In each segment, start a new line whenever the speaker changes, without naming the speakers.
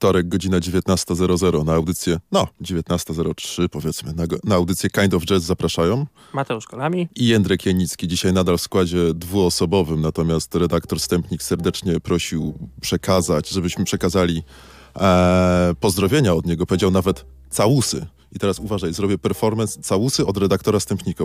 wtorek, godzina 19.00 na audycję, no 19.03 powiedzmy, na, na audycję Kind of Jazz zapraszają.
Mateusz Kolami.
I Jędrek Janicki, dzisiaj nadal w składzie dwuosobowym, natomiast redaktor Stępnik serdecznie prosił przekazać, żebyśmy przekazali e, pozdrowienia od niego, powiedział nawet całusy. I teraz uważaj, zrobię performance całusy od redaktora Stępnika.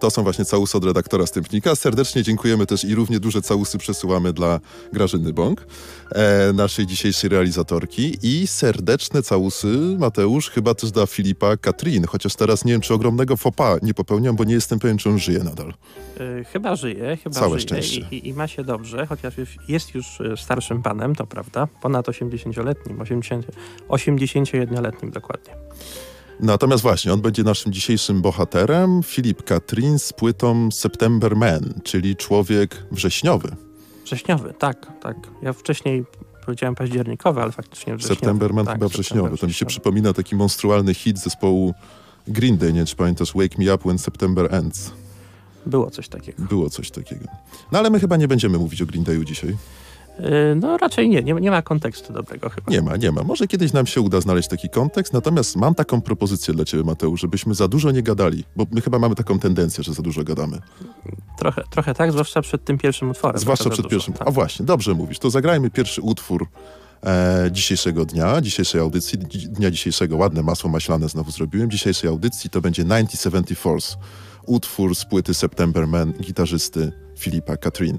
To są właśnie całusy od redaktora Stępnika. Serdecznie dziękujemy też i równie duże całusy przesyłamy dla Grażyny Bąk, e, naszej dzisiejszej realizatorki. I serdeczne całusy, Mateusz, chyba też dla Filipa Katrin, chociaż teraz nie wiem, czy ogromnego fopa nie popełniam, bo nie jestem pewien, czy on żyje nadal.
Yy, chyba żyje, chyba
Całe
żyje
szczęście.
I, i, ma się dobrze, chociaż już, jest już e, starszym panem, to prawda, ponad 80-letnim, 80, 81-letnim dokładnie.
Natomiast właśnie, on będzie naszym dzisiejszym bohaterem. Filip Katrin z płytą September Man, czyli człowiek wrześniowy.
Wrześniowy, tak, tak. Ja wcześniej powiedziałem październikowy, ale faktycznie wrześniowy.
September Man
tak,
chyba wrześniowy. To mi się przypomina taki monstrualny hit zespołu Green Day, nie wiem, czy pamiętasz, Wake Me Up When September Ends.
Było coś takiego.
Było coś takiego. No ale my chyba nie będziemy mówić o Green Dayu dzisiaj.
No raczej nie, nie, nie, ma kontekstu dobrego chyba.
Nie ma, nie ma. Może kiedyś nam się uda znaleźć taki kontekst, natomiast mam taką propozycję dla ciebie, Mateusz, żebyśmy za dużo nie gadali, bo my chyba mamy taką tendencję, że za dużo gadamy.
Trochę, trochę tak, zwłaszcza przed tym pierwszym utworem.
Zwłaszcza przed pierwszym. Tak. A właśnie, dobrze mówisz. To zagrajmy pierwszy utwór e, dzisiejszego dnia, dzisiejszej audycji, dnia dzisiejszego. Ładne masło maślane znowu zrobiłem. Dzisiejszej audycji to będzie 1974, utwór z płyty September Man gitarzysty Filipa Katrin.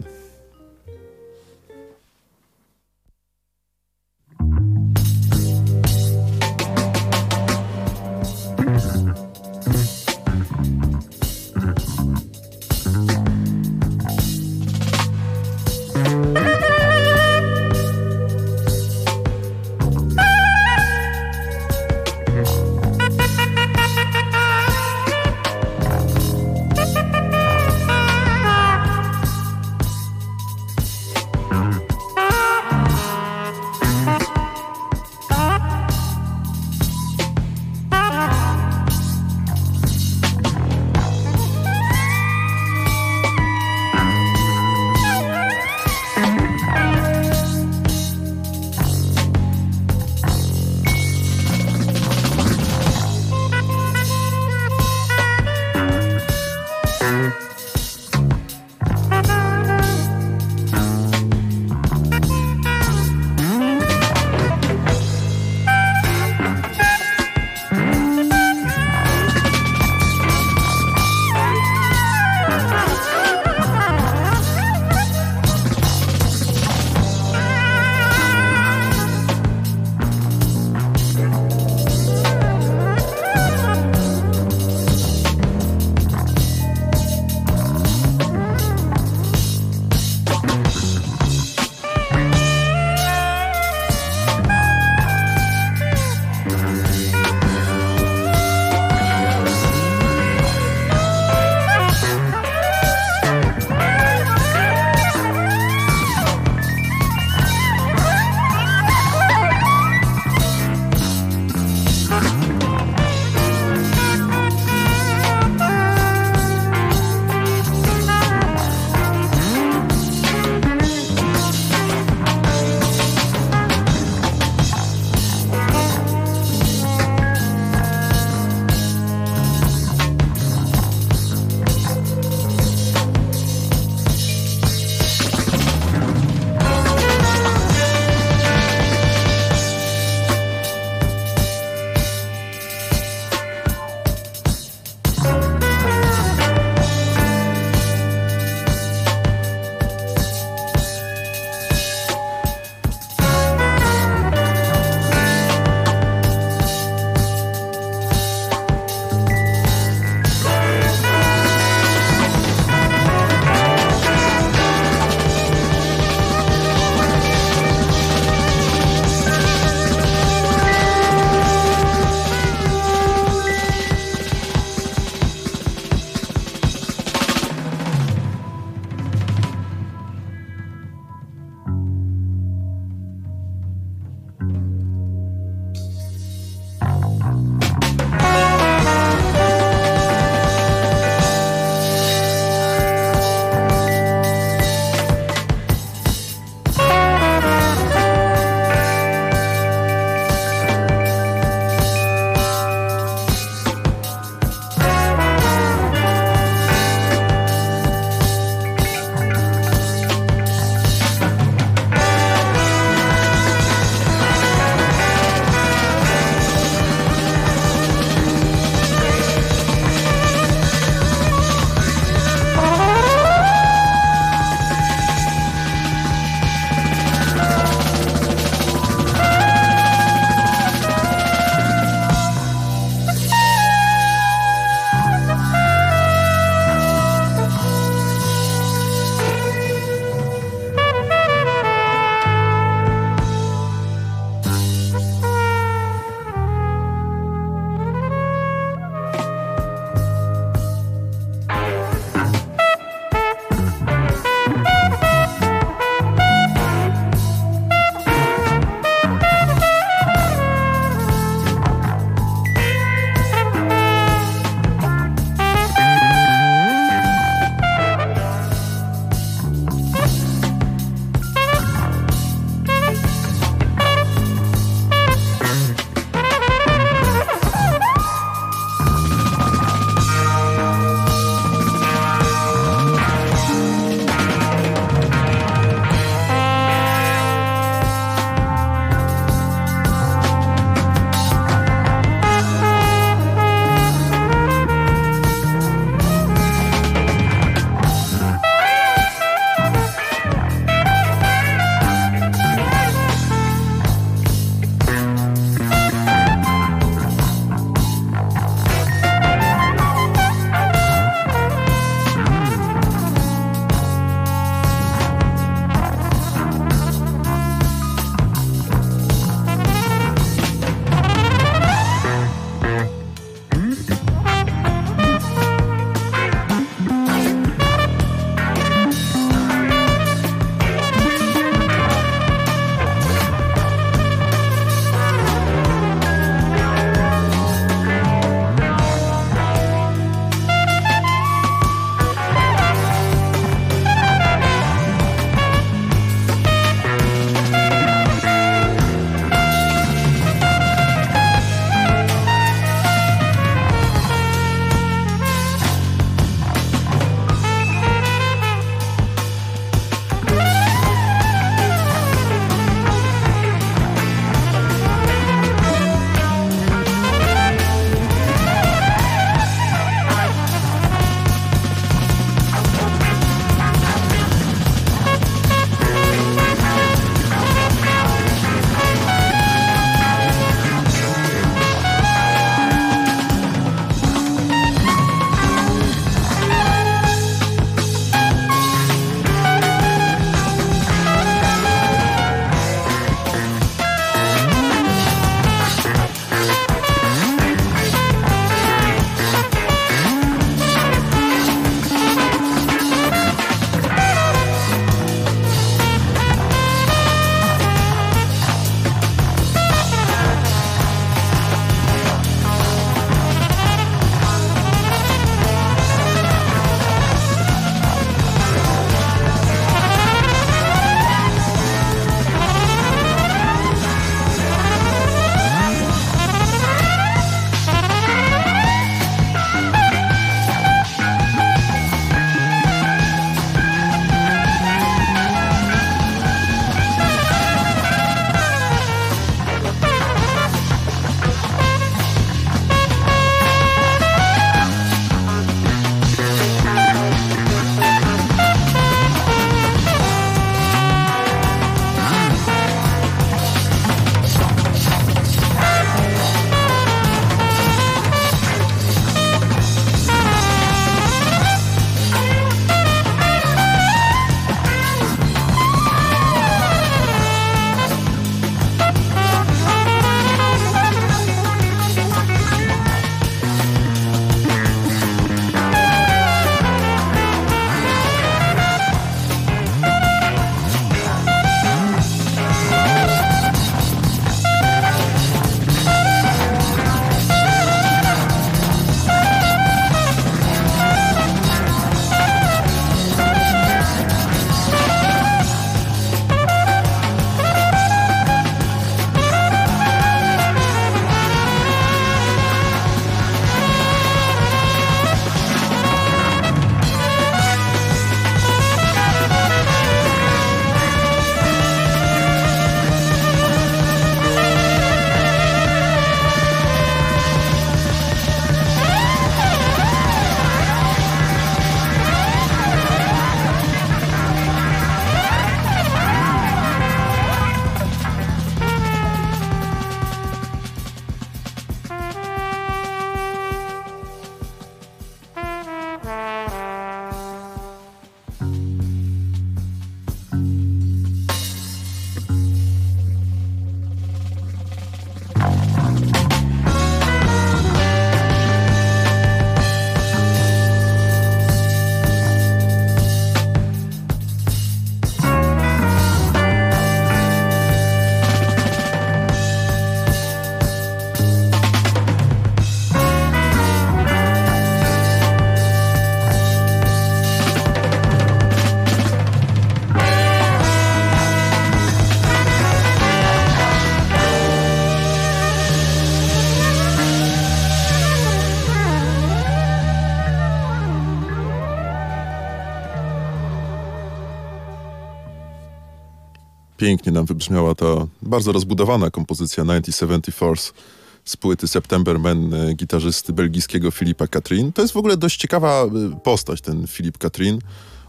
Pięknie nam wybrzmiała ta bardzo rozbudowana kompozycja 1974 z płyty September Man e, gitarzysty belgijskiego Filipa Katrin. To jest w ogóle dość ciekawa e, postać, ten Filip Katrin.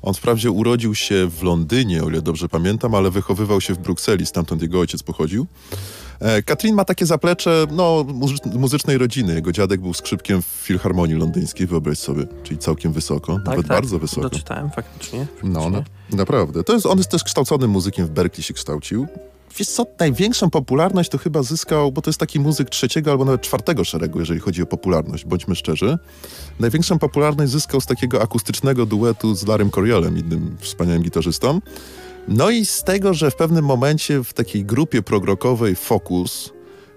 On wprawdzie urodził się w Londynie, o ile dobrze pamiętam, ale wychowywał się w Brukseli, stamtąd jego ojciec pochodził. E, Katrin ma takie zaplecze no, muzycznej rodziny. Jego dziadek był skrzypkiem w Filharmonii Londyńskiej, wyobraź sobie, czyli całkiem wysoko, tak, nawet tak, bardzo wysoko.
Doczytałem faktycznie. faktycznie.
No, no, naprawdę. To jest, on jest też kształconym muzykiem, w Berkeley się kształcił. Wiesz co, największą popularność to chyba zyskał, bo to jest taki muzyk trzeciego albo nawet czwartego szeregu, jeżeli chodzi o popularność, bądźmy szczerzy. Największą popularność zyskał z takiego akustycznego duetu z Larym Coriolem, innym wspaniałym gitarzystą. No i z tego, że w pewnym momencie w takiej grupie progrokowej Focus,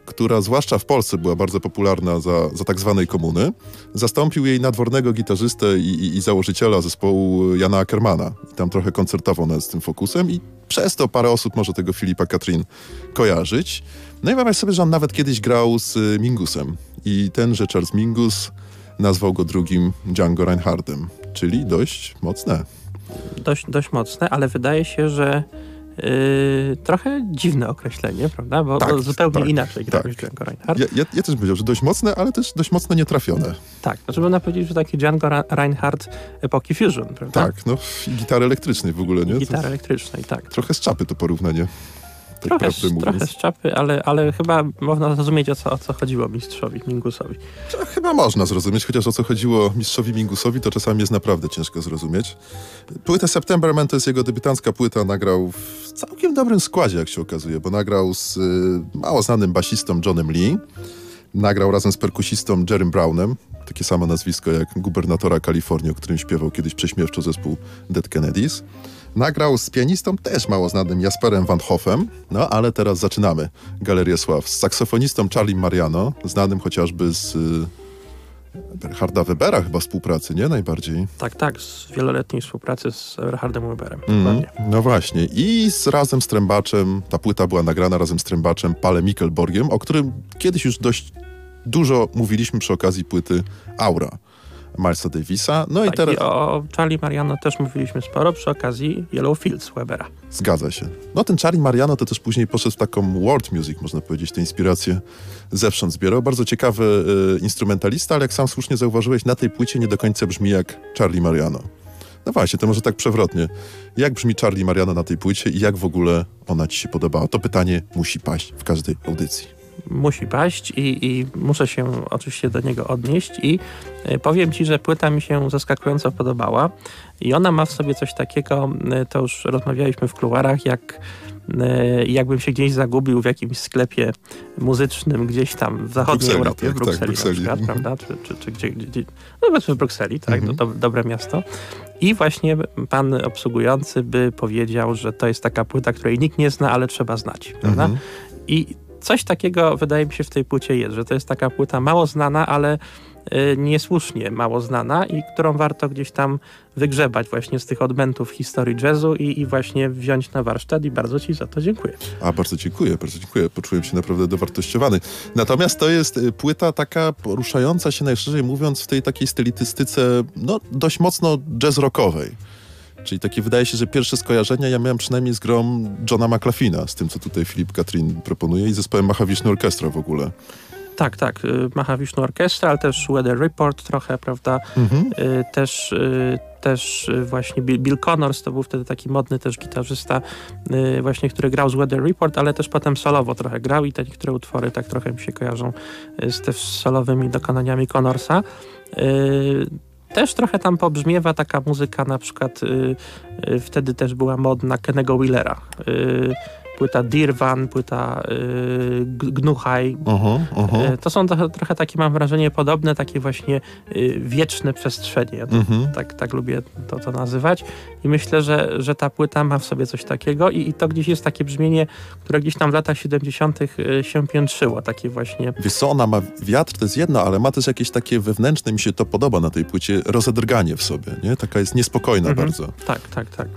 która zwłaszcza w Polsce była bardzo popularna za, za tak zwanej komuny, zastąpił jej nadwornego gitarzystę i, i, i założyciela zespołu Jana Ackermana. I tam trochę koncertował z tym Focusem i przez to parę osób może tego Filipa Katrin kojarzyć. No i wyobraź sobie, że on nawet kiedyś grał z Mingusem i tenże Charles Mingus nazwał go drugim Django Reinhardtem, czyli dość mocne
dość, dość mocne, ale wydaje się, że Yy, trochę dziwne określenie, prawda? Bo, tak, bo zupełnie tak, inaczej tak. niż Django Reinhardt.
Ja, ja, ja, też powiedział, że dość mocne, ale też dość mocno nietrafione.
Tak, znaczy można powiedzieć, że taki Django Reinhardt epoki Fusion, prawda?
Tak, no i gitary elektrycznej w ogóle, nie?
Gitary elektrycznej, tak.
Trochę z czapy to porównanie
tak trochę, trochę z czapy, ale, ale chyba można zrozumieć, o co, o co chodziło mistrzowi Mingusowi.
Chyba można zrozumieć, chociaż o co chodziło mistrzowi Mingusowi, to czasami jest naprawdę ciężko zrozumieć. Płytę September Man to jest jego debiutancka płyta, nagrał w całkiem dobrym składzie, jak się okazuje, bo nagrał z y, mało znanym basistą Johnem Lee, nagrał razem z perkusistą Jerrym Brownem, takie samo nazwisko jak gubernatora Kalifornii, o którym śpiewał kiedyś prześmiewczo zespół Dead Kennedys. Nagrał z pianistą też mało znanym Jasperem Van Hoffem, no ale teraz zaczynamy Galerię Sław. Z saksofonistą Charlie Mariano, znanym chociażby z y, Harda Webera chyba współpracy, nie? Najbardziej.
Tak, tak, z wieloletniej współpracy z Hardem Weberem.
Mm, no właśnie. I z, razem z Trębaczem, ta płyta była nagrana razem z Trębaczem, Pale Mikkelborgiem, o którym kiedyś już dość dużo mówiliśmy przy okazji płyty Aura. Milesa Davisa. No
tak,
i teraz...
I o Charlie Mariano też mówiliśmy sporo przy okazji Yellow Fields Webera.
Zgadza się. No ten Charlie Mariano to też później poszedł w taką world music, można powiedzieć, te inspiracje zewsząd zbierał. Bardzo ciekawy y, instrumentalista, ale jak sam słusznie zauważyłeś, na tej płycie nie do końca brzmi jak Charlie Mariano. No właśnie, to może tak przewrotnie. Jak brzmi Charlie Mariano na tej płycie i jak w ogóle ona ci się podobała? To pytanie musi paść w każdej audycji
musi paść i, i, muszę się oczywiście do niego odnieść i e, powiem Ci, że płyta mi się zaskakująco podobała i ona ma w sobie coś takiego, e, to już rozmawialiśmy w kuluarach, jak e, jakbym się gdzieś zagubił w jakimś sklepie muzycznym gdzieś tam w zachodniej
Brukseli,
Europie,
tak,
w Brukseli,
tak, Brukseli.
na przykład, prawda? Czy, czy, czy gdzie, gdzie, no powiedzmy w Brukseli, tak, mhm. to, to dobre miasto. I właśnie pan obsługujący by powiedział, że to jest taka płyta, której nikt nie zna, ale trzeba znać, prawda? Mhm. I coś takiego wydaje mi się w tej płycie jest, że to jest taka płyta mało znana, ale y, niesłusznie mało znana i którą warto gdzieś tam wygrzebać właśnie z tych odmętów historii jazzu i, i, właśnie wziąć na warsztat i bardzo Ci za to dziękuję.
A, bardzo dziękuję, bardzo dziękuję. Poczułem się naprawdę dowartościowany. Natomiast to jest y, płyta taka poruszająca się najszerzej mówiąc w tej takiej stylistyce no, dość mocno jazz rockowej. Czyli takie wydaje się, że pierwsze skojarzenia ja miałem przynajmniej z grą Johna McLaughlina, z tym, co tutaj Filip Katrin proponuje i zespołem Mahavishnu Orchestra w ogóle.
Tak, tak. Y, Mahavishnu Orchestra, ale też Weather Report trochę, prawda? Mhm. Y, też, y, też właśnie Bill Connors, to był wtedy taki modny też gitarzysta, właśnie, który grał z Weather Report, ale też potem solowo trochę grał i te niektóre utwory tak trochę mi się kojarzą z też solowymi dokonaniami Connorsa też trochę tam pobrzmiewa taka muzyka, na przykład y, y, wtedy też była modna Kennego Willera. Y, płyta Dirwan, płyta y, Gnuchaj. Uh -huh, uh -huh. To są trochę, trochę, takie, mam wrażenie, podobne, takie właśnie y, wieczne przestrzenie. Uh mhm. -huh. tak, tak lubię to, to nazywać. I myślę, że, że ta płyta ma w sobie coś takiego i, i to gdzieś jest takie brzmienie, które gdzieś tam w latach 70. Y, się piętrzyło. Takie właśnie...
Wiesz co, ona ma wiatr, to jest jedno, ale ma też jakieś takie wewnętrzne, mi się to podoba na tej płycie, rozedrganie w sobie, nie? Taka jest niespokojna -huh. bardzo.
Tak, tak, tak.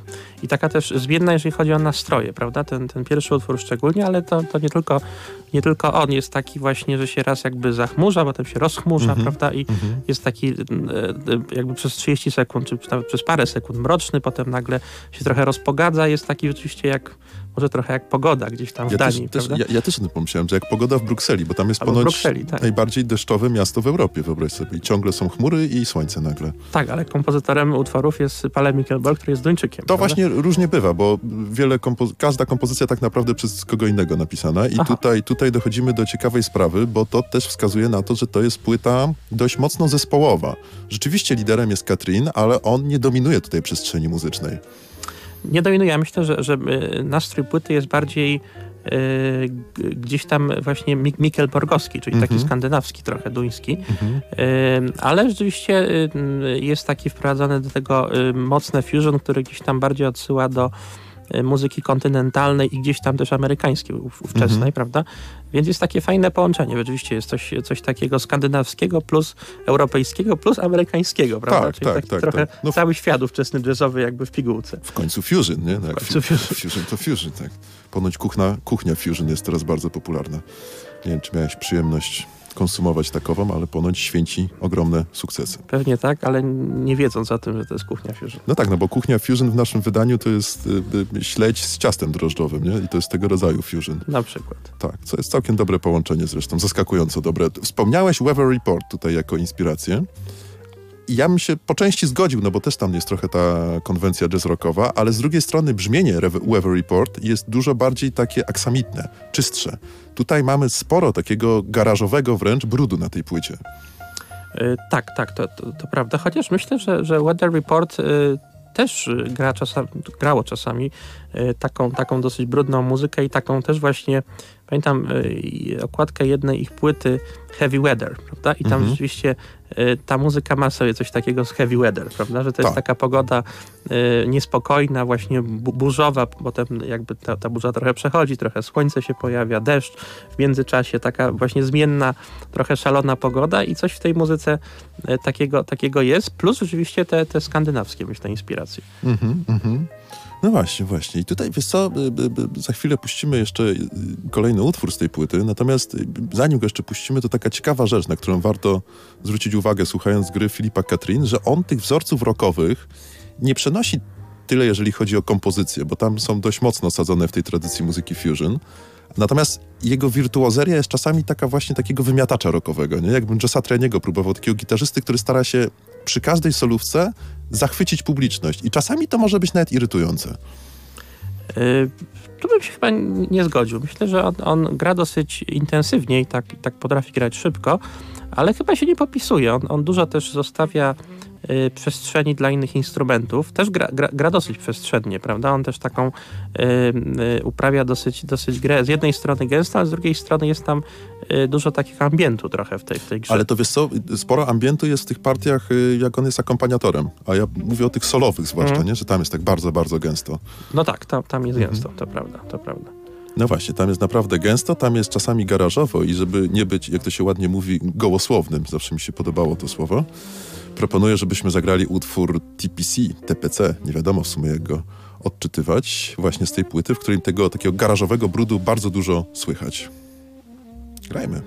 I taka też zmienna, jeżeli chodzi o nastroje, prawda? Ten, ten pierwszy utwór szczególnie, ale to, to nie, tylko, nie tylko on jest taki właśnie, że się raz jakby zachmurza, potem się rozchmurza, mm -hmm. prawda? I mm -hmm. jest taki e, e, jakby przez 30 sekund, czy nawet przez parę sekund mroczny, potem nagle się trochę rozpogadza, jest taki rzeczywiście jak może trochę jak pogoda gdzieś tam w
Ja też,
Danii,
też,
prawda?
ja, ja też o tym pomyślałem, że jak pogoda w Brukseli, bo tam jest
Albo
ponoć
tak.
najbardziej deszczowe miasto w Europie, wyobraź sobie. I ciągle są chmury i słońce nagle.
Tak, ale kompozytorem utworów jest Pale Mikkelborg, który jest Duńczykiem.
To
prawda?
właśnie różnie bywa, bo wiele kompo- każda kompozycja tak naprawdę przez kogo innego napisana i
Aha.
tutaj, tutaj dochodzimy do ciekawej sprawy, bo to też wskazuje na to, że to jest płyta dość mocno zespołowa. Rzeczywiście liderem jest Katrin, ale on nie dominuje tutaj przestrzeni muzycznej.
Nie dominuje. Ja myślę, że, że y, nastrój płyty jest bardziej y, gdzieś tam właśnie Mik- Mikkelborgowski, czyli taki
Mhm.
skandynawski, trochę duński. Y, ale rzeczywiście jest taki wprowadzony do tego mocny fusion, który gdzieś tam bardziej odsyła do muzyki kontynentalnej i gdzieś tam też amerykańskiej ów, ówczesnej,
Mhm.
prawda? Więc jest takie fajne połączenie. Rzeczywiście jest coś, coś takiego skandynawskiego plus europejskiego plus amerykańskiego, prawda?
Tak,
Czyli
tak,
taki
tak,
trochę
tak. No-
cały świat ówczesny jazzowy jakby w pigułce.
W końcu fusion, nie? No jak
końcu
fu-
fusion.
fusion to fusion, tak. Ponoć kuchnia, kuchnia fusion jest teraz bardzo popularna. Nie wiem, czy miałeś przyjemność konsumować takową, ale ponoć święci ogromne sukcesy.
Pewnie tak, ale nie wiedząc o tym, że to jest kuchnia fusion.
No tak, no bo kuchnia fusion w naszym wydaniu to jest y, y, śledź z ciastem drożdżowym, nie? I to jest tego rodzaju fusion.
Na przykład.
Tak, co jest całkiem dobre połączenie zresztą, zaskakująco dobre. Wspomniałeś Weather Report tutaj jako inspirację. I ja bym się po części zgodził, no bo też tam jest trochę ta konwencja jazz rockowa, ale z drugiej strony brzmienie Weather Report jest dużo bardziej takie aksamitne, czystsze. Tutaj mamy sporo takiego garażowego wręcz brudu na tej płycie.
Y, tak, tak, to, to, to prawda. Chociaż myślę, że, że Weather Report y, też gra czasami, grało czasami y, taką, taką dosyć brudną muzykę i taką też właśnie, pamiętam y, i okładkę jednej ich płyty Heavy Weather, prawda? I tam
Mhm.
rzeczywiście y, ta muzyka ma sobie coś takiego z Heavy Weather, prawda? Że to jest
Tak.
taka pogoda y, niespokojna, właśnie bu- burzowa, potem jakby ta, ta burza trochę przechodzi, trochę słońce się pojawia, deszcz, w międzyczasie taka właśnie zmienna, trochę szalona pogoda i coś w tej muzyce e, takiego, takiego jest, plus oczywiście te, te skandynawskie, myślę, inspiracje.
Mhm, mhm. No właśnie, właśnie. I tutaj, wiesz co, y, y, y, za chwilę puścimy jeszcze kolejny utwór z tej płyty, natomiast zanim go jeszcze puścimy, to taka ciekawa rzecz, na którą warto zwrócić uwagę, słuchając gry Filipa Katrin, że on tych wzorców rockowych nie przenosi tyle, jeżeli chodzi o kompozycję, bo tam są dość mocno osadzone w tej tradycji muzyki fusion, Natomiast jego wirtuozeria jest czasami taka właśnie takiego wymiatacza rockowego, nie? Jakbym Josa Treniego próbował, takiego gitarzysty, który stara się przy każdej solówce zachwycić publiczność. I czasami to może być nawet irytujące.
Y, Tu bym się chyba nie zgodził. Myślę, że on, on gra dosyć intensywnie i tak, tak potrafi grać szybko, ale chyba się nie popisuje. On, on dużo też zostawia y, przestrzeni dla innych instrumentów. Też gra, gra, gra dosyć przestrzennie, prawda? On też taką y, y, uprawia dosyć, dosyć grę. Z jednej strony gęsto, a z drugiej strony jest tam y, dużo takiego ambientu trochę w tej, w tej grze.
Ale to wiesz co, sporo ambientu jest w tych partiach, y, jak on jest akompaniatorem. A ja mówię o tych solowych zwłaszcza,
Mhm.
nie? Że tam jest tak bardzo, bardzo gęsto.
No tak, tam, tam jest
Mhm.
gęsto, to prawda, to prawda.
No właśnie, tam jest naprawdę gęsto, tam jest czasami garażowo i żeby nie być, jak to się ładnie mówi, gołosłownym, zawsze mi się podobało to słowo, proponuję, żebyśmy zagrali utwór TPC, TPC, nie wiadomo w sumie jak go odczytywać, właśnie z tej płyty, w której tego takiego garażowego brudu bardzo dużo słychać. Grajmy.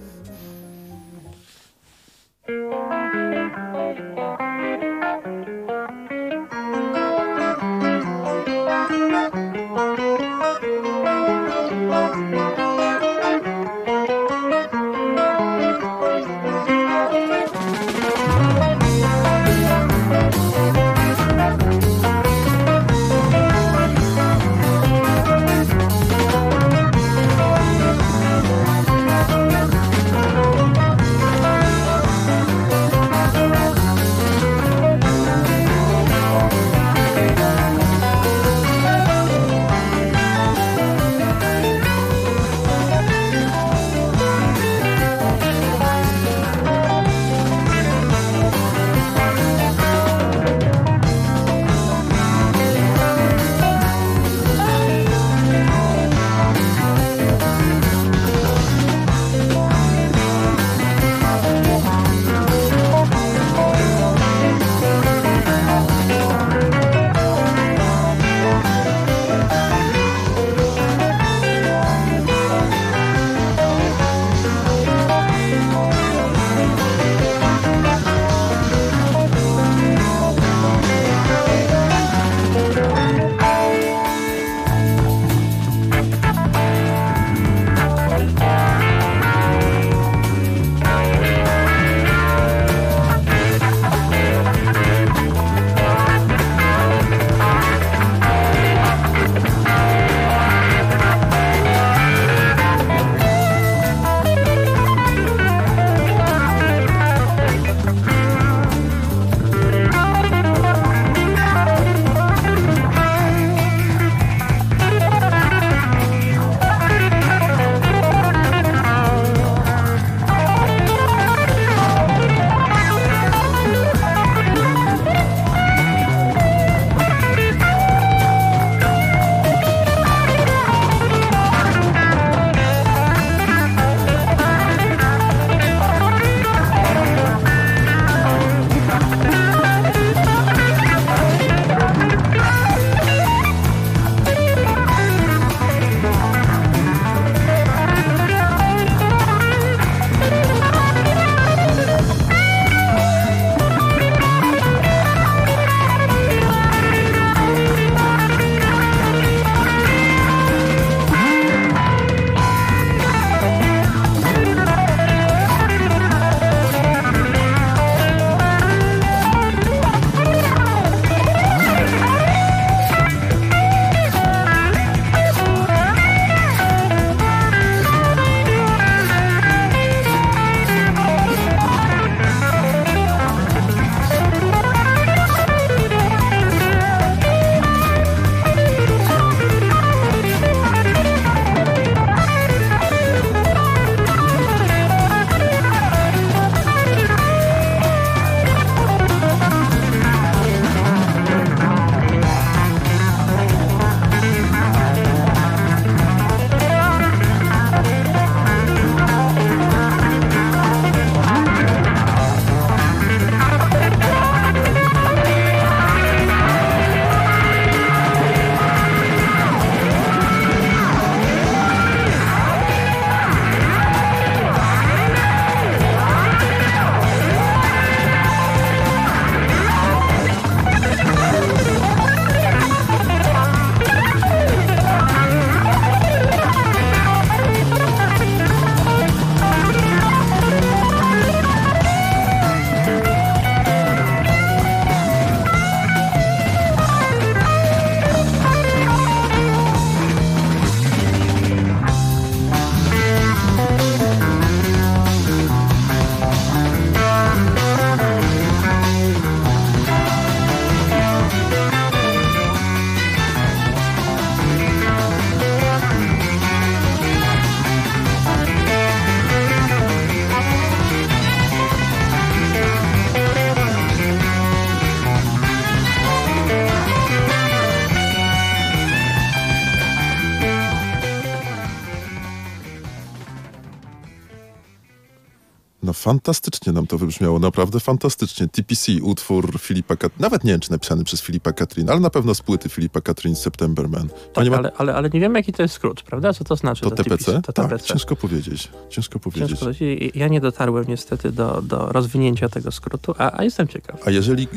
Fantastycznie nam to wybrzmiało, naprawdę fantastycznie. TPC, utwór Filipa Kat... Nawet nie wiem, czy napisany przez Filipa Katrin, ale na pewno z płyty Filipa Katrin September Man.
Tak, ma... ale, ale, ale nie wiemy, jaki to jest skrót, prawda? Co to znaczy?
To, to TPC? TPC? To tak, TPC. ciężko powiedzieć. Ciężko powiedzieć. Ciężko powiedzieć.
Ja nie dotarłem niestety do, do rozwinięcia tego skrótu, a, a jestem ciekaw.
A jeżeli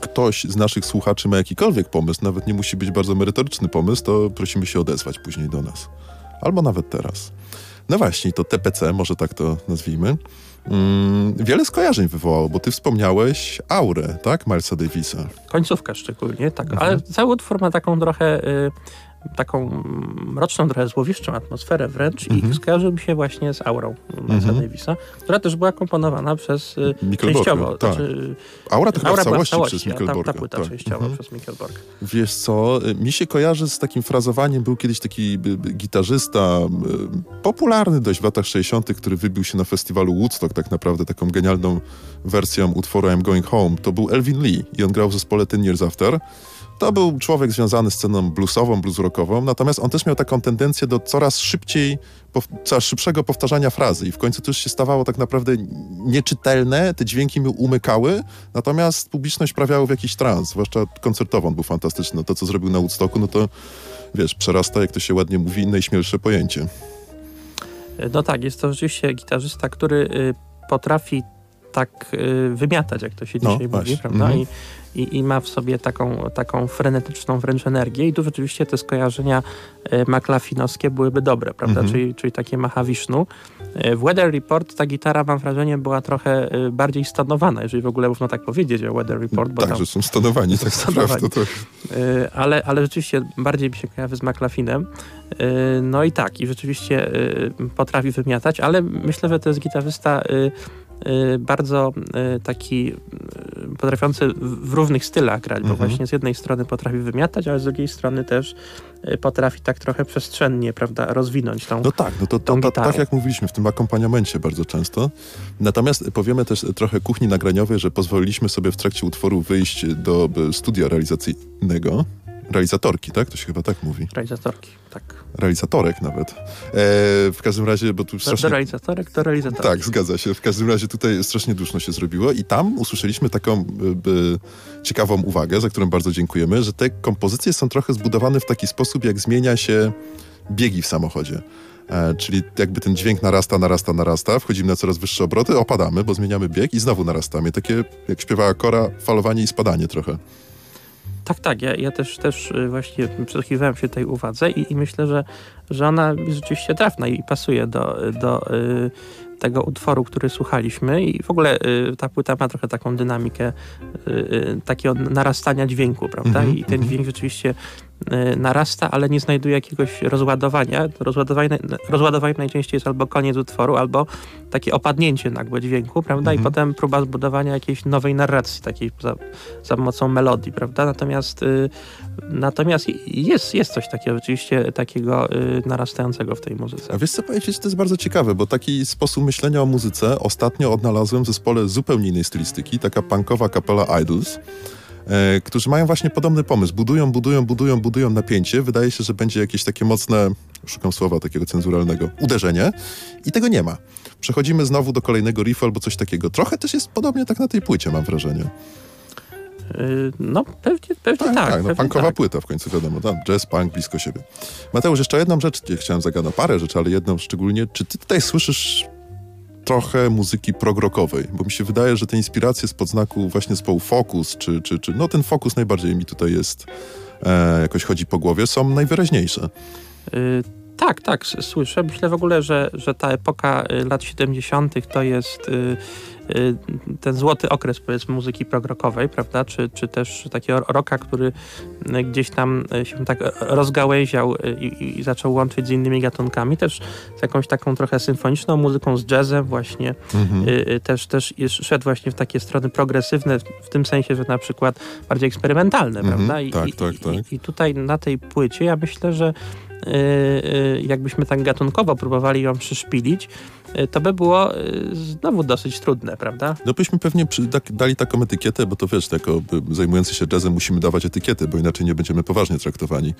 ktoś z naszych słuchaczy ma jakikolwiek pomysł, nawet nie musi być bardzo merytoryczny pomysł, to prosimy się odezwać później do nas. Albo nawet teraz. No właśnie, to TPC, może tak to nazwijmy. Mm, wiele skojarzeń wywołało, bo ty wspomniałeś aurę, tak? Milesa Davisa.
Końcówka szczególnie, tak. Mhm. Ale cały utwór ma taką trochę... Y taką mroczną, trochę złowieszczą atmosferę wręcz mhm. i skojarzył mi się właśnie z aurą Milesa mhm. Davisa, która też była komponowana przez y, częściowo.
Tak. Znaczy, Aura to chyba Aura w całości, całości przez Mikkelborga.
Ta, ta płyta tak. częściowo mhm. przez Mikkelborg.
Wiesz co, y, mi się kojarzy z takim frazowaniem, był kiedyś taki gitarzysta, popularny dość w latach 60., który wybił się na festiwalu Woodstock tak naprawdę taką genialną wersją utworu I'm Going Home. To był Elvin Lee i on grał w zespole Ten Years After. To był człowiek związany z sceną bluesową, bluesrockową, natomiast on też miał taką tendencję do coraz szybciej, coraz szybszego powtarzania frazy i w końcu to już się stawało tak naprawdę nieczytelne, te dźwięki mi umykały, natomiast publiczność prawiała w jakiś trans, zwłaszcza koncertowo on był fantastyczny. No to, co zrobił na Woodstocku, no to wiesz, przerasta, jak to się ładnie mówi, najśmielsze pojęcie.
No tak, jest to rzeczywiście gitarzysta, który y, potrafi tak y, wymiatać, jak to się no, dzisiaj mówi, prawda? Mm -hmm. I i, i, ma w sobie taką, taką frenetyczną wręcz energię i tu rzeczywiście te skojarzenia e, maklafinowskie byłyby dobre, prawda? Mhm. Czyli, czyli takie Mahawisznu. E, w Weather Report ta gitara, mam wrażenie, była trochę e, bardziej stonowana, jeżeli w ogóle można tak powiedzieć o Weather Report.
Bo tak, że są stonowani, tak naprawdę. To...
Ale, ale rzeczywiście bardziej mi się kojarzy z maklafinem. No i tak, i rzeczywiście potrafi wymiatać, ale myślę, że to jest gitarzysta bardzo taki potrafiący w różnych stylach grać, bo mhm. właśnie z jednej strony potrafi wymiatać, ale z drugiej strony też potrafi tak trochę przestrzennie, prawda, rozwinąć tą
No tak, no to, to, to tak jak mówiliśmy, w tym akompaniamencie bardzo często. Natomiast powiemy też trochę kuchni nagraniowej, że pozwoliliśmy sobie w trakcie utworu wyjść do studia realizacyjnego, realizatorki, tak? To się chyba tak mówi.
Realizatorki, tak.
Realizatorek nawet. E, w każdym razie, bo tu strasznie...
Do realizatorek, do realizatorek.
Tak, zgadza się. W każdym razie tutaj strasznie duszno się zrobiło i tam usłyszeliśmy taką by, ciekawą uwagę, za którą bardzo dziękujemy, że te kompozycje są trochę zbudowane w taki sposób, jak zmienia się biegi w samochodzie. E, czyli jakby ten dźwięk narasta, narasta, narasta, wchodzimy na coraz wyższe obroty, opadamy, bo zmieniamy bieg i znowu narastamy. Takie, jak śpiewała Kora, falowanie i spadanie trochę.
Tak, tak. Ja, ja też, też y, właśnie przysłuchiwałem się tej uwadze i, i myślę, że, że ona jest rzeczywiście trafna i pasuje do, do y, tego utworu, który słuchaliśmy i w ogóle y, ta płyta ma trochę taką dynamikę y, y, takiego narastania dźwięku, prawda? Mm -hmm, I ten mm -hmm. dźwięk rzeczywiście narasta, ale nie znajduje jakiegoś rozładowania. Rozładowanie, rozładowanie najczęściej jest albo koniec utworu, albo takie opadnięcie nagłe dźwięku, prawda? -hmm. I mhm. potem próba zbudowania jakiejś nowej narracji, takiej za, za pomocą melodii, prawda? Natomiast, y, natomiast jest, jest coś takiego rzeczywiście takiego y, narastającego w tej muzyce.
A wiesz co powiedzieć, to jest bardzo ciekawe, bo taki sposób myślenia o muzyce ostatnio odnalazłem w zespole zupełnie innej stylistyki, taka punkowa kapela Idols, e, którzy mają właśnie podobny pomysł. Budują, budują, budują, budują napięcie. Wydaje się, że będzie jakieś takie mocne, szukam słowa takiego cenzuralnego, uderzenie i tego nie ma. Przechodzimy znowu do kolejnego riffu albo coś takiego. Trochę też jest podobnie tak na tej płycie, mam wrażenie.
Y, no, pewnie, pewnie tak.
Tak,
tak
no, punkowa tak. płyta w końcu, wiadomo, tam jazz, punk, blisko siebie. Mateusz, jeszcze jedną rzecz, chciałem zagadać, parę rzeczy, ale jedną szczególnie. Czy ty tutaj słyszysz trochę muzyki progrokowej, bo mi się wydaje, że te inspiracje z podznaku właśnie zespołu Focus, czy, czy, czy no ten Focus najbardziej mi tutaj jest, e, jakoś chodzi po głowie, są najwyraźniejsze.
Tak, tak, słyszę. Myślę w ogóle, że, że ta epoka y, lat 70. to jest y, Y, ten złoty okres powiedzmy muzyki progrokowej, prawda, czy, czy też takiego rocka, który gdzieś tam się tak rozgałęział i, i zaczął łączyć z innymi gatunkami, też z jakąś taką trochę symfoniczną muzyką, z jazzem właśnie, mhm. też, też szedł właśnie w takie strony progresywne, w tym sensie, że na przykład bardziej eksperymentalne, mhm. prawda, I,
tak, tak, tak.
I, I tutaj na tej płycie ja myślę, że jakbyśmy tak gatunkowo próbowali ją przyszpilić, y, to by było y, znowu dosyć trudne, prawda?
No byśmy pewnie przy, tak, dali taką etykietę, bo to wiesz, jako zajmujący się jazzem musimy dawać etykiety, bo inaczej nie będziemy poważnie traktowani.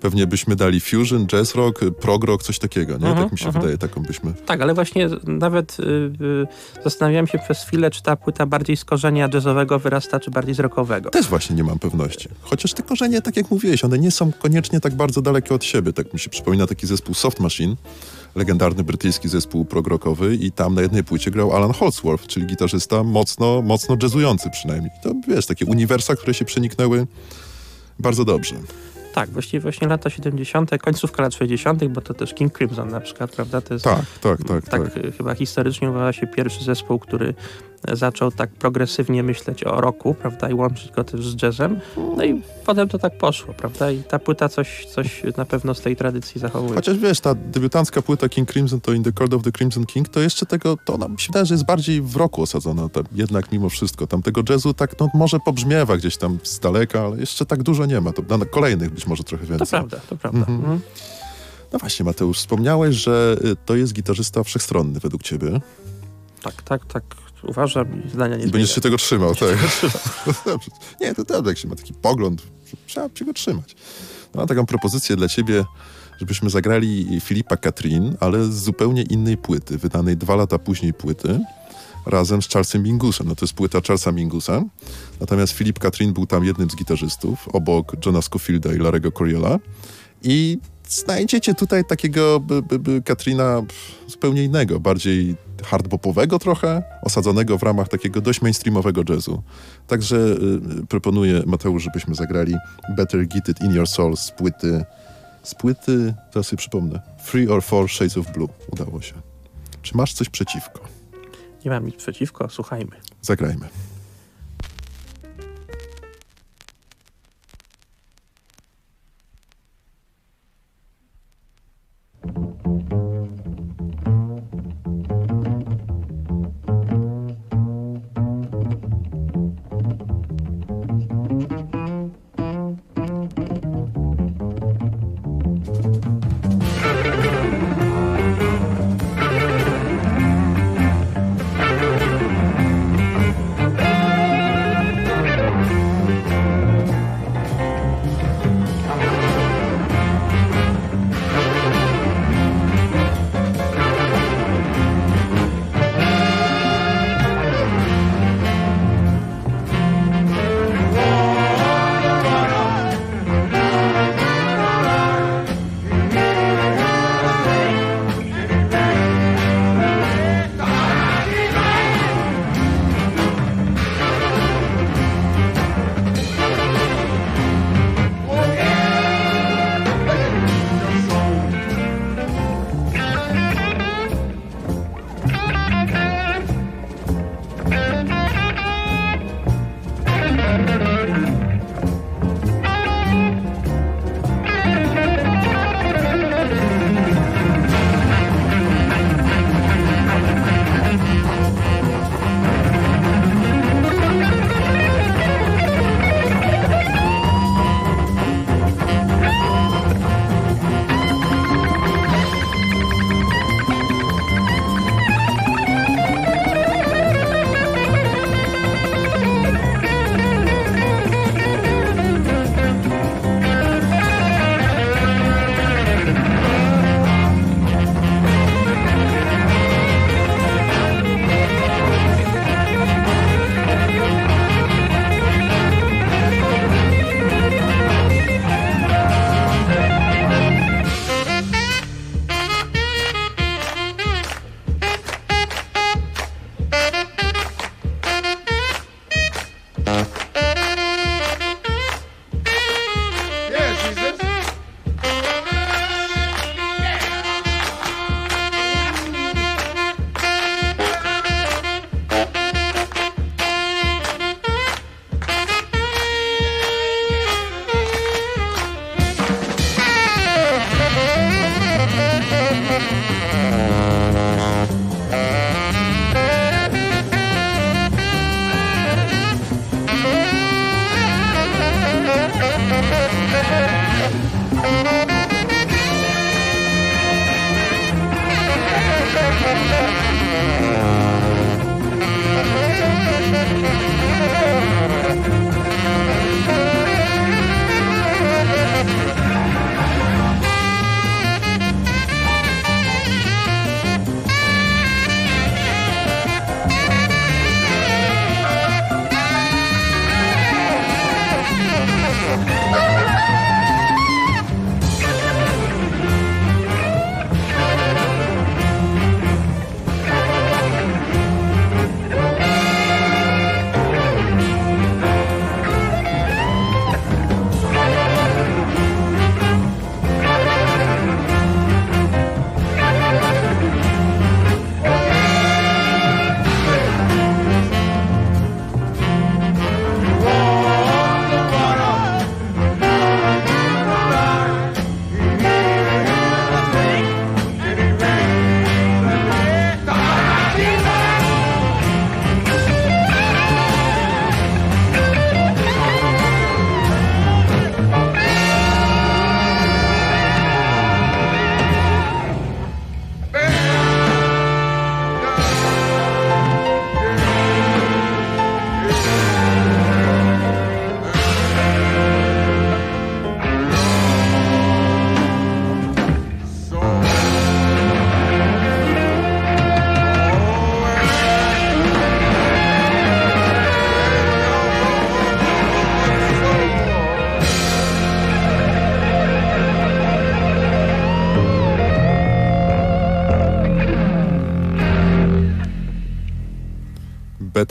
Pewnie byśmy dali fusion, jazz rock, prog rock, coś takiego, nie?
Mhm,
tak mi się
mhm.
wydaje, taką byśmy...
Tak, ale właśnie nawet y, y, zastanawiałem się przez chwilę, czy ta płyta bardziej z korzenia jazzowego wyrasta, czy bardziej z rockowego.
Też właśnie nie mam pewności. Chociaż te korzenie, tak jak mówiłeś, one nie są koniecznie tak bardzo dalekie od siebie. Tak mi się przypomina taki zespół Soft Machine, legendarny brytyjski zespół prog-rockowy i tam na jednej płycie grał Alan Holdsworth, czyli gitarzysta mocno, mocno jazzujący przynajmniej. To wiesz, takie uniwersa, które się przeniknęły bardzo dobrze.
Tak, właściwie właśnie lata 70., końcówka lat 60., bo to też King Crimson na przykład, prawda? To jest
Tak, tak, tak, tak.
tak chyba historycznie uważa się pierwszy zespół, który zaczął tak progresywnie myśleć o roku, prawda, i łączyć go też z jazzem. No i potem to tak poszło, prawda, i ta płyta coś, coś na pewno z tej tradycji zachowuje.
Chociaż wiesz, ta debiutancka płyta King Crimson, to In the Court of the Crimson King, to jeszcze tego, to ona mi się wydaje, że jest bardziej w roku osadzona, jednak mimo wszystko. Tam tego jazzu tak, no może pobrzmiewa gdzieś tam z daleka, ale jeszcze tak dużo nie ma. To na kolejnych być może trochę więcej.
To prawda, to prawda.
Mhm.
Mhm.
No właśnie, Mateusz, wspomniałeś, że y, to jest gitarzysta wszechstronny według ciebie.
Tak, tak, tak. Uważam i zdania nie
I będziesz się
zmieniam.
tego trzymał, tak? Nie, to dobrze, jak się ma taki pogląd, trzeba się go trzymać. No, mam taką propozycję dla ciebie, żebyśmy zagrali Filipa Katrin, ale z zupełnie innej płyty, wydanej dwa lata później płyty, razem z Charlesem Mingusem. No to jest płyta Charlesa Mingusa. Natomiast Filip Katrin był tam jednym z gitarzystów, obok Johna Scofielda i Larego Coriola. I znajdziecie tutaj takiego by, by, by Katrina zupełnie innego, bardziej hardbopowego trochę, osadzonego w ramach takiego dość mainstreamowego jazzu. Także y, proponuję, Mateusz, żebyśmy zagrali Better Get It In Your Soul z płyty, z płyty, zaraz sobie przypomnę, Three or Four Shades of Blue. Udało się. Czy masz coś przeciwko?
Nie mam nic przeciwko, słuchajmy.
Zagrajmy.
Better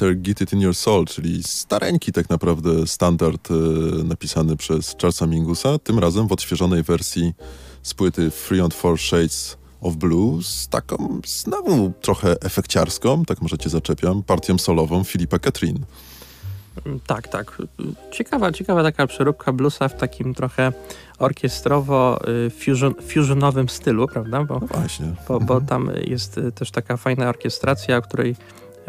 Better Get It In Your Soul, czyli stareńki tak naprawdę standard e, napisany przez Charlesa Mingusa, tym razem w odświeżonej wersji z płyty Three and Four Shades of Blue z taką znowu trochę efekciarską, tak może cię zaczepiam, partią solową Filipa Katrin.
Tak, tak. Ciekawa, ciekawa taka przeróbka bluesa w takim trochę orkiestrowo-fusionowym stylu, prawda? Bo,
no właśnie.
Bo, bo mhm. tam jest też taka fajna orkiestracja, o której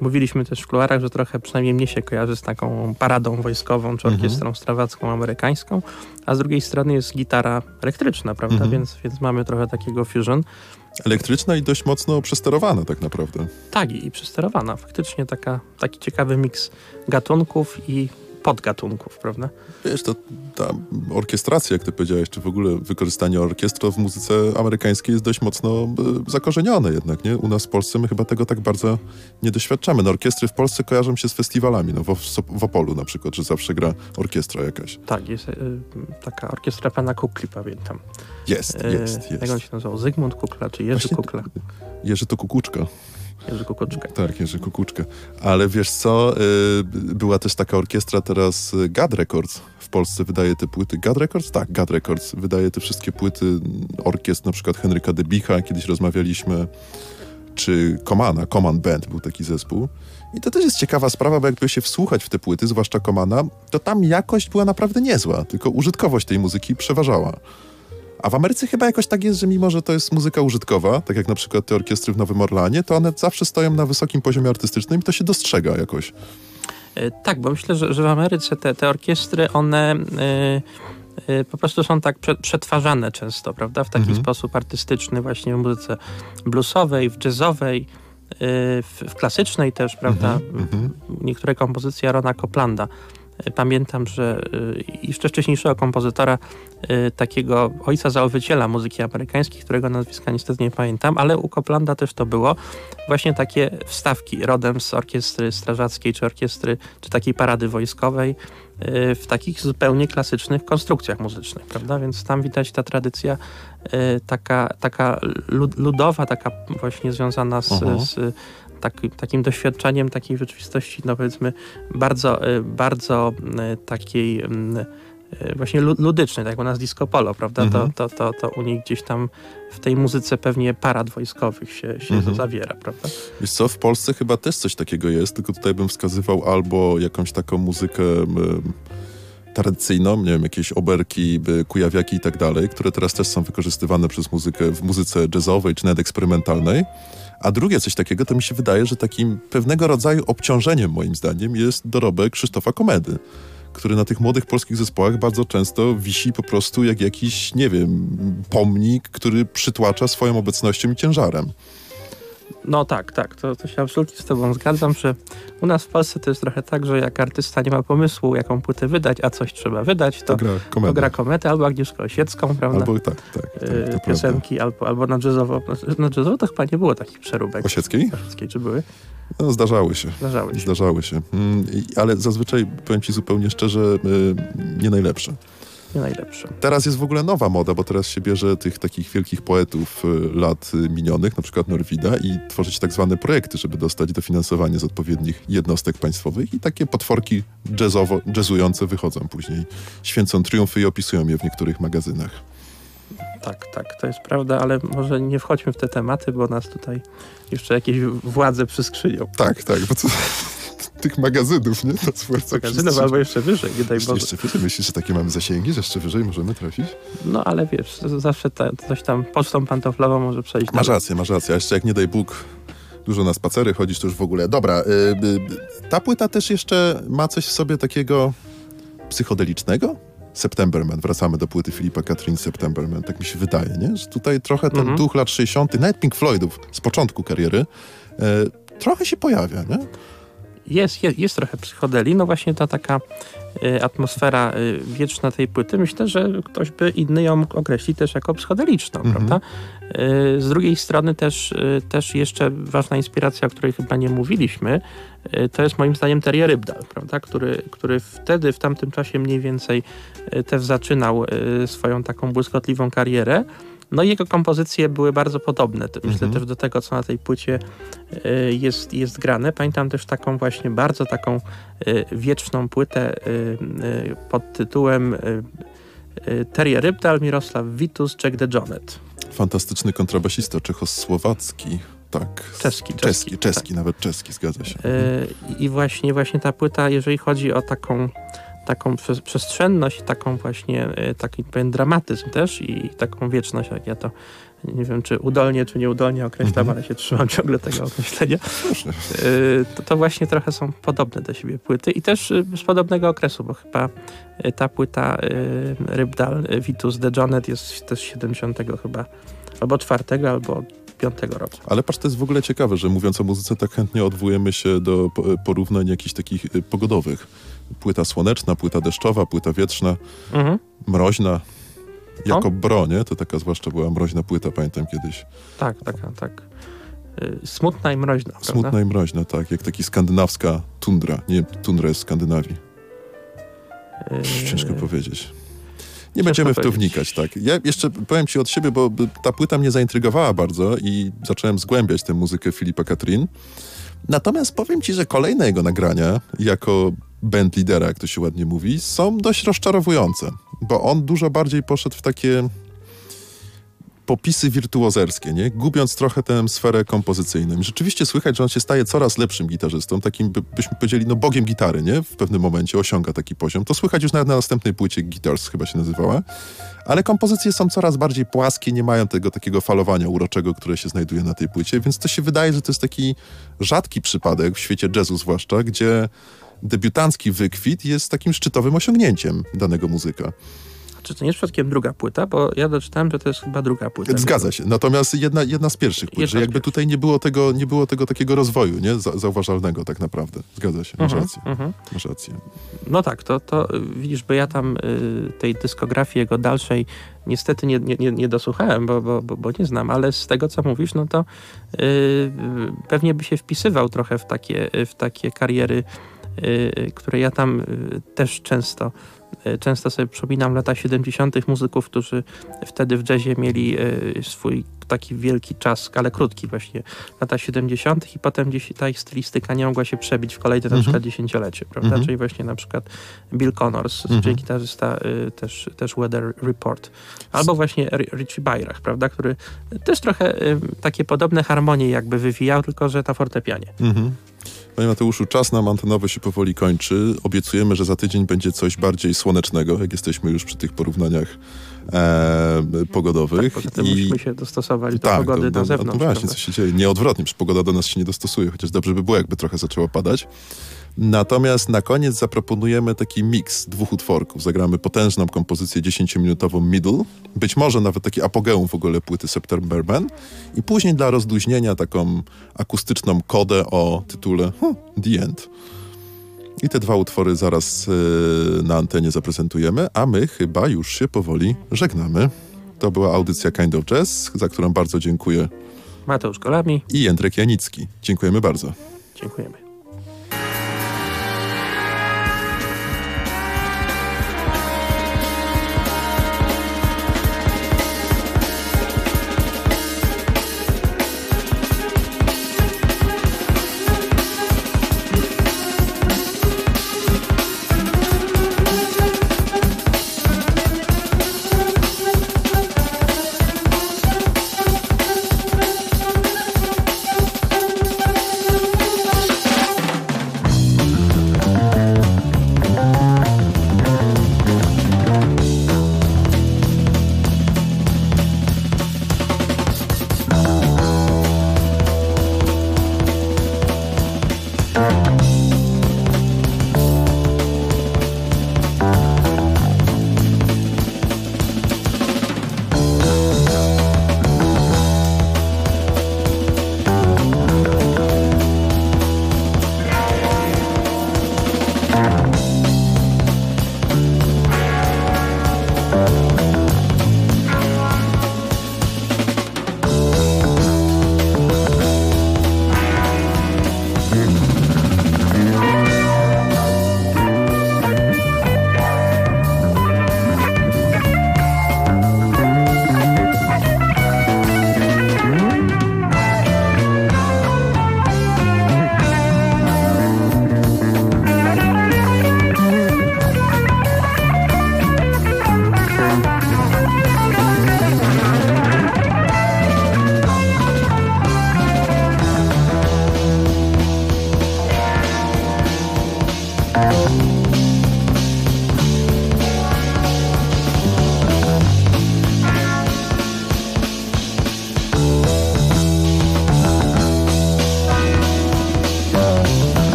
mówiliśmy też w kuluarach, że trochę przynajmniej mnie się kojarzy z taką paradą wojskową czy mhm. orkiestrą mhm. strawacką amerykańską, a z drugiej strony jest gitara elektryczna, prawda? Mhm. Więc, więc mamy trochę takiego fusion.
Elektryczna i dość mocno przesterowana tak naprawdę.
Tak, i przesterowana. Faktycznie taka, taki ciekawy miks gatunków i podgatunków, prawda?
Wiesz, to ta orkiestracja, jak ty powiedziałeś, czy w ogóle wykorzystanie orkiestry w muzyce amerykańskiej jest dość mocno e, zakorzenione jednak, nie? U nas w Polsce my chyba tego tak bardzo nie doświadczamy. No, orkiestry w Polsce kojarzą się z festiwalami, no w, w Opolu na przykład, że zawsze gra orkiestra jakaś.
Tak, jest y, taka orkiestra pana Kukli, pamiętam.
Jest, y, jest, jest.
Jak on się nazywał? Zygmunt Kukla, czy Jerzy Właśnie Kukla?
Jerzy to Kukuczka.
Jerzy Kukuczka.
Tak, Jerzy Kukuczka. Ale wiesz co, y, była też taka orkiestra teraz y, Gad Records w Polsce wydaje te płyty. Gad Records? Tak, Gad Records wydaje te wszystkie płyty orkiestr, na przykład Henryka Debicha, kiedyś rozmawialiśmy, czy Komana, Command Band był taki zespół. I to też jest ciekawa sprawa, bo jakby się wsłuchać w te płyty, zwłaszcza Komana, to tam jakość była naprawdę niezła, tylko użytkowość tej muzyki przeważała. A w Ameryce chyba jakoś tak jest, że mimo, że to jest muzyka użytkowa, tak jak na przykład te orkiestry w Nowym Orlanie, to one zawsze stoją na wysokim poziomie artystycznym i to się dostrzega jakoś.
E, tak, bo myślę, że, że w Ameryce te, te orkiestry, one y, y, po prostu są tak przetwarzane często, prawda? W taki mhm. sposób artystyczny właśnie w muzyce bluesowej, w jazzowej, y, w, w, klasycznej też, prawda? Mhm. mhm. Niektóre kompozycje Rona Coplanda Pamiętam, że y, jeszcze wcześniejszego kompozytora, y, takiego ojca założyciela muzyki amerykańskiej, którego nazwiska niestety nie pamiętam, ale u Coplanda też to było. Właśnie takie wstawki rodem z orkiestry strażackiej, czy orkiestry, czy takiej parady wojskowej y, w takich zupełnie klasycznych konstrukcjach muzycznych, prawda? Więc tam widać ta tradycja taka, taka ludowa, taka właśnie związana z, z taki, takim doświadczeniem takiej rzeczywistości, no powiedzmy, bardzo, y, bardzo y, takiej y, właśnie ludycznej, tak jak u nas disco polo, prawda? Mhm. To, to, to, to u nich gdzieś tam w tej muzyce pewnie parad wojskowych się, się mhm. zawiera, prawda?
Wiesz co, w Polsce chyba też coś takiego jest, tylko tutaj bym wskazywał albo jakąś taką muzykę tradycyjną, nie wiem, jakieś oberki, kujawiaki i tak dalej, które teraz też są wykorzystywane przez muzykę w muzyce jazzowej czy nawet eksperymentalnej, a drugie coś takiego, to mi się wydaje, że takim pewnego rodzaju obciążeniem moim zdaniem jest dorobek Krzysztofa Komedy który na tych młodych polskich zespołach bardzo często wisi po prostu jak jakiś, nie wiem, pomnik, który przytłacza swoją obecnością i ciężarem.
No tak, tak, to, to się absolutnie z tobą zgadzam, że u nas w Polsce to jest trochę tak, że jak artysta nie ma pomysłu, jaką płytę wydać, a coś trzeba wydać, to, to gra, komedę. to gra kometę albo Agnieszkę Osiecką, prawda?
Albo tak, tak. tak
Piosenki, albo, albo na jazzowo. Na jazzowo to chyba nie było takich przeróbek.
Osieckiej?
Osieckiej, czy były?
No, zdarzały się.
Zdarzały się.
Zdarzały się. Mm, ale zazwyczaj, powiem ci zupełnie szczerze, y, nie najlepsze
nie najlepsze.
Teraz jest w ogóle nowa moda, bo teraz się bierze tych takich wielkich poetów y, lat minionych, na przykład Norwida i tworzyć tak zwane projekty, żeby dostać dofinansowanie z odpowiednich jednostek państwowych i takie potworki jazzowo, jazzujące wychodzą później, święcą triumfy i opisują je w niektórych magazynach.
Tak, tak, to jest prawda, ale może nie wchodźmy w te tematy, bo nas tutaj jeszcze jakieś władze przyskrzynią.
Tak, tak, bo to tych magazynów, nie? To
Magazynów wszyscy... albo jeszcze wyżej, nie daj Boże.
Jeszcze wyżej? Myślisz, że takie mamy zasięgi, że jeszcze wyżej możemy trafić?
No ale wiesz, zawsze ta, coś tam pocztą pantoflową może przejść.
Masz rację, masz rację. A jeszcze jak nie daj Bóg dużo na spacery chodzisz, to już w ogóle. Dobra, y, y, ta płyta też jeszcze ma coś w sobie takiego psychodelicznego? Septemberman, wracamy do płyty Filipa Katrin Septemberman, tak mi się wydaje, nie? Że tutaj trochę ten mhm. duch lat 60., nawet Pink Floydów z początku kariery, y, trochę się pojawia, nie?
Jest, jest, jest trochę psychodelii, no właśnie ta taka y, atmosfera y, wieczna tej płyty, myślę, że ktoś by inny ją mógł określić też jako psychodeliczną, -hmm. prawda? Y, z drugiej strony też, też jeszcze ważna inspiracja, o której chyba nie mówiliśmy, to jest moim zdaniem Terry Rybdal, prawda? Który, który wtedy, w tamtym czasie mniej więcej też zaczynał swoją taką błyskotliwą karierę No i jego kompozycje były bardzo podobne. Myślę
Mhm.
też do tego, co na tej płycie y, jest, jest grane. Pamiętam też taką właśnie bardzo taką y, wieczną płytę y, pod tytułem y, y, Terje Rybdal, Mirosław Witus, Jack de Jonet.
Fantastyczny kontrabasista czechosłowacki. Tak.
Czeski,
Czeski,
czeski,
czeski, nawet czeski, zgadza się.
I właśnie, właśnie ta płyta, jeżeli chodzi o taką, taką prze- przestrzenność, taką właśnie, y, taki pewien dramatyzm też i taką wieczność, jak ja to nie wiem, czy udolnie, czy nieudolnie określam,
Mhm.
ale się trzymam ciągle tego określenia. Y, To, to właśnie trochę są podobne do siebie płyty i też y, z podobnego okresu, bo chyba ta płyta Rybdal, Vitus de Jonet jest też 70 chyba, albo czwartego, albo piątego roku.
Ale patrz, to jest w ogóle ciekawe, że mówiąc o muzyce, tak chętnie odwołujemy się do po- porównań jakichś takich pogodowych. Płyta słoneczna, płyta deszczowa, płyta wietrzna,
Mhm.
mroźna. Jako
O.
bronie, to taka zwłaszcza była mroźna płyta, pamiętam kiedyś.
Tak, taka, tak. Y, Smutna i mroźna, prawda?
Smutna i mroźna, tak, jak taki skandynawska tundra. Nie, tundra jest Skandynawii.
Y,
Ciężko powiedzieć. Nie będziemy w to wnikać, tak. Ja jeszcze powiem ci od siebie, bo ta płyta mnie zaintrygowała bardzo i zacząłem zgłębiać tę muzykę Filipa Katrin. Natomiast powiem ci, że kolejne jego nagrania, jako band lidera, jak to się ładnie mówi, są dość rozczarowujące, bo on dużo bardziej poszedł w takie popisy wirtuozerskie, nie? gubiąc trochę tę sferę kompozycyjną. Rzeczywiście słychać, że on się staje coraz lepszym gitarzystą, takim by, byśmy powiedzieli, no bogiem gitary, nie? W pewnym momencie osiąga taki poziom. To słychać już nawet na następnej płycie Guitars chyba się nazywała. Ale kompozycje są coraz bardziej płaskie, nie mają tego takiego falowania uroczego, które się znajduje na tej płycie, więc to się wydaje, że to jest taki rzadki przypadek w świecie jazzu zwłaszcza, gdzie debiutancki wykwit jest takim szczytowym osiągnięciem danego muzyka.
Czy to nie jest przypadkiem druga płyta? Bo ja doczytałem, że to jest chyba druga płyta.
Zgadza się. Natomiast jedna, jedna z pierwszych płyt,
Jedna
że jakby
pierwszych.
tutaj nie było tego, nie było tego takiego rozwoju, nie? Za, zauważalnego tak naprawdę. Zgadza się, masz
Mhm,
rację.
mhm.
Masz rację.
No tak, to, to widzisz, bo ja tam y, tej dyskografii jego dalszej niestety nie, nie, nie, nie dosłuchałem, bo, bo, bo, nie znam, ale z tego, co mówisz, no to y, pewnie by się wpisywał trochę w takie, w takie kariery, które ja tam y, też często y, Często sobie przypominam lata 70. muzyków, którzy wtedy w jazzie mieli y, swój taki wielki czas, ale krótki właśnie, lata 70. i potem gdzieś ta ich stylistyka nie mogła się przebić w kolejne na
Mhm.
przykład dziesięciolecie, prawda?
Mhm.
Czyli właśnie na przykład Bill Connors,
Mhm.
czyli gitarzysta y, też, też Weather Report. Albo właśnie Richie Byrach, prawda? Który też trochę y, takie podobne harmonie jakby wywijał, tylko że na fortepianie.
Mhm. Panie Mateuszu, czas nam antenowy się powoli kończy. Obiecujemy, że za tydzień będzie coś bardziej słonecznego, jak jesteśmy już przy tych porównaniach e, pogodowych.
Tak, poza tym musimy się dostosować do
tak,
pogody
do,
na
do,
zewnątrz.
No właśnie,
prawda?
co się dzieje. Nieodwrotnie, przecież pogoda do nas się nie dostosuje, chociaż dobrze by było, jakby trochę zaczęło padać. Natomiast na koniec zaproponujemy taki miks dwóch utworków. Zagramy potężną kompozycję 10-minutową Middle, być może nawet taki apogeum w ogóle płyty September Man i później dla rozluźnienia taką akustyczną kodę o tytule huh, The End. I te dwa utwory zaraz yy, na antenie zaprezentujemy, a my chyba już się powoli żegnamy. To była audycja Kind of Jazz, za którą bardzo dziękuję
Mateusz Kolami,
i Jędrek Janicki. Dziękujemy bardzo.
dziękujemy.